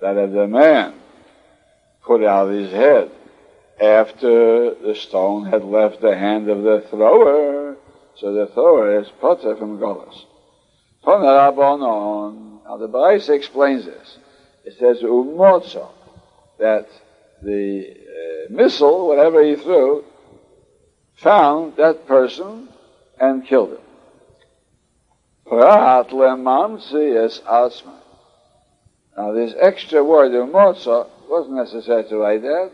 that if the man put out his head after the stone had left the hand of the thrower, so the thrower is patur from Golas. Now the Bryce explains this. It says, Umotzo, that the uh, missile, whatever he threw, found that person and killed him. Prat lemamsi asma. Now this extra word, of umotzo, wasn't necessary to write that,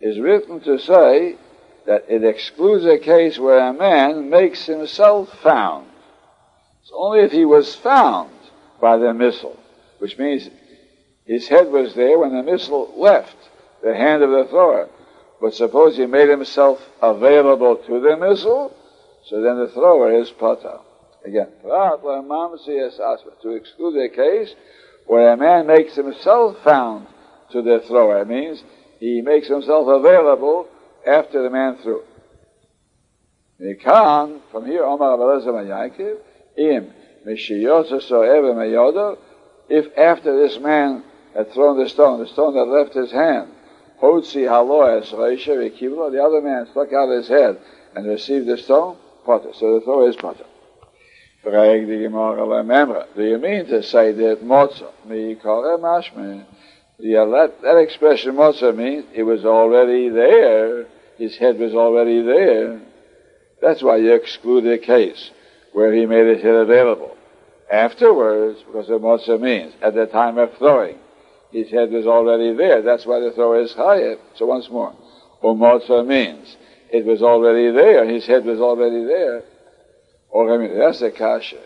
is written to say that it excludes a case where a man makes himself found. It's only if he was found by the missile, which means his head was there when the missile left the hand of the thrower. But suppose he made himself available to the missile, so then the thrower is pata. Again, to exclude a case where a man makes himself found to the thrower. It means he makes himself available after the man threw. Mikan, from here, Omar Abelazar Yaakov, im if after this man had thrown the stone, the stone that left his hand, the other man stuck out his head and received the stone, patur. So the throw is patur. Do you mean to say that motza, mi mashme, yeah, that, that expression motza means it was already there, his head was already there. That's why you exclude the case where he made his head available. Afterwards, because the motza means, at the time of throwing, his head was already there. That's why the thrower is higher. So once more, umotza means it was already there. His head was already there. Or I mean, that's a kasha.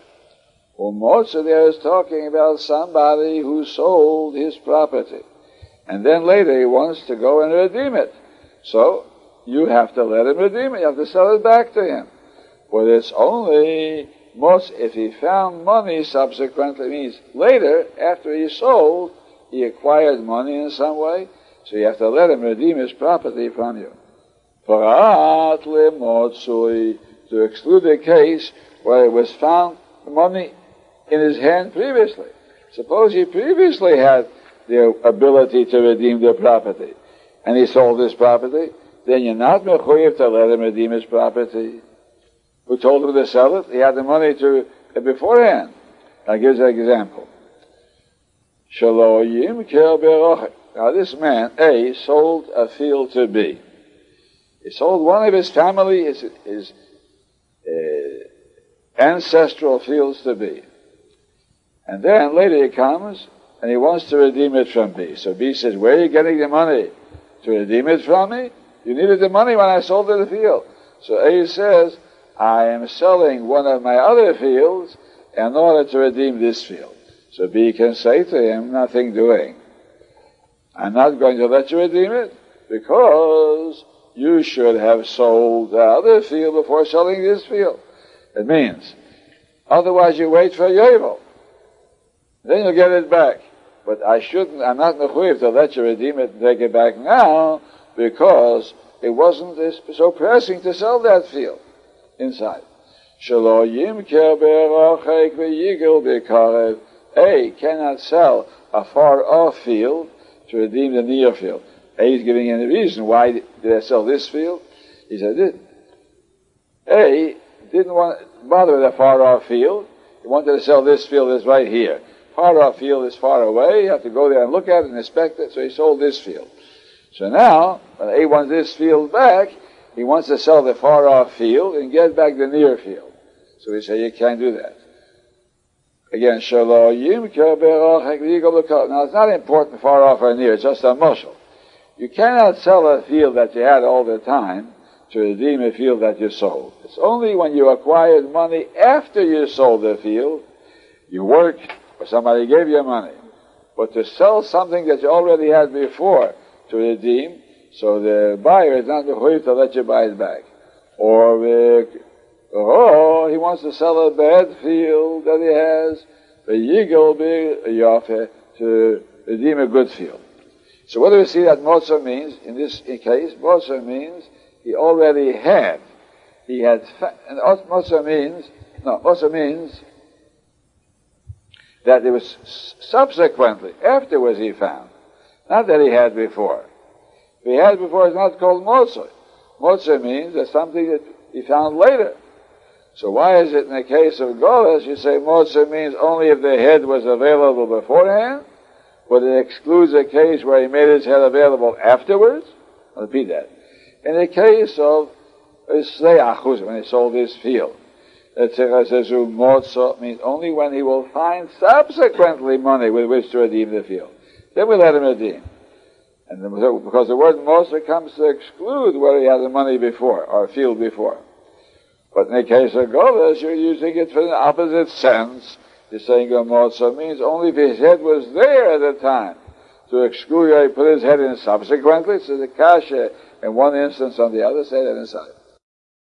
Umotza there is talking about somebody who sold his property, and then later he wants to go and redeem it. So you have to let him redeem it. You have to sell it back to him. But it's only most if he found money subsequently means later after he sold he acquired money in some way so you have to let him redeem his property from you to exclude the case where it was found money in his hand previously suppose he previously had the ability to redeem the property and he sold his property then you're not mechuyev to let him redeem his property who told him to sell it. He had the money to uh, beforehand. I'll give you an example. Now this man, A, sold a field to B. He sold one of his family, his, his ancestral fields to be. And then later he comes and he wants to redeem it from B. So B says, where are you getting the money? To redeem it from me? You needed the money when I sold the field. So A says, I am selling one of my other fields in order to redeem this field. So B can say to him, nothing doing. I'm not going to let you redeem it because you should have sold the other field before selling this field. It means, otherwise you wait for Yovel. Then you'll get it back. But I shouldn't, I'm not mechuyev to let you redeem it and take it back now because it wasn't so pressing to sell that field inside. A cannot sell a far off field to redeem the near field. A is giving any reason why did I sell this field? He said. A didn't want to bother with a far off field. He wanted to sell this field that's right here. Far off field is far away. You have to go there and look at it and inspect it. So he sold this field. So now, when A wants this field back, he wants to sell the far off field and get back the near field. So we say you can't do that. Again. Now it's not important far off or near, it's just a mashal. You cannot sell a field that you had all the time to redeem a field that you sold. It's only when you acquired money after you sold the field, you worked, or somebody gave you money. But to sell something that you already had before to redeem, so the buyer is not mechuyev to let you buy it back. Or, uh, oh, he wants to sell a bad field that he has, the yigel be yafe to redeem a good field. So what do we see that Motza means in this case? Motza means he already had. He had, fa- and Motza means, no, Motza means that it was subsequently, afterwards he found. Not that he had before. If he had before, it's not called Motza. Motza means that something that he found later. So why is it in the case of Golas, you say Motza means only if the head was available beforehand? But it excludes a case where he made his head available afterwards? I'll repeat that. In the case of Sleachus, when he sold his field, means only when he will find subsequently money with which to redeem the field. Then we let him redeem. And the, because the word Moshe comes to exclude where he had the money before, or field before. But in the case of Golas, you're using it for the opposite sense. You're saying Moshe means only if his head was there at the time. To exclude, he put his head in subsequently, so the kasha in one instance on the other side and inside.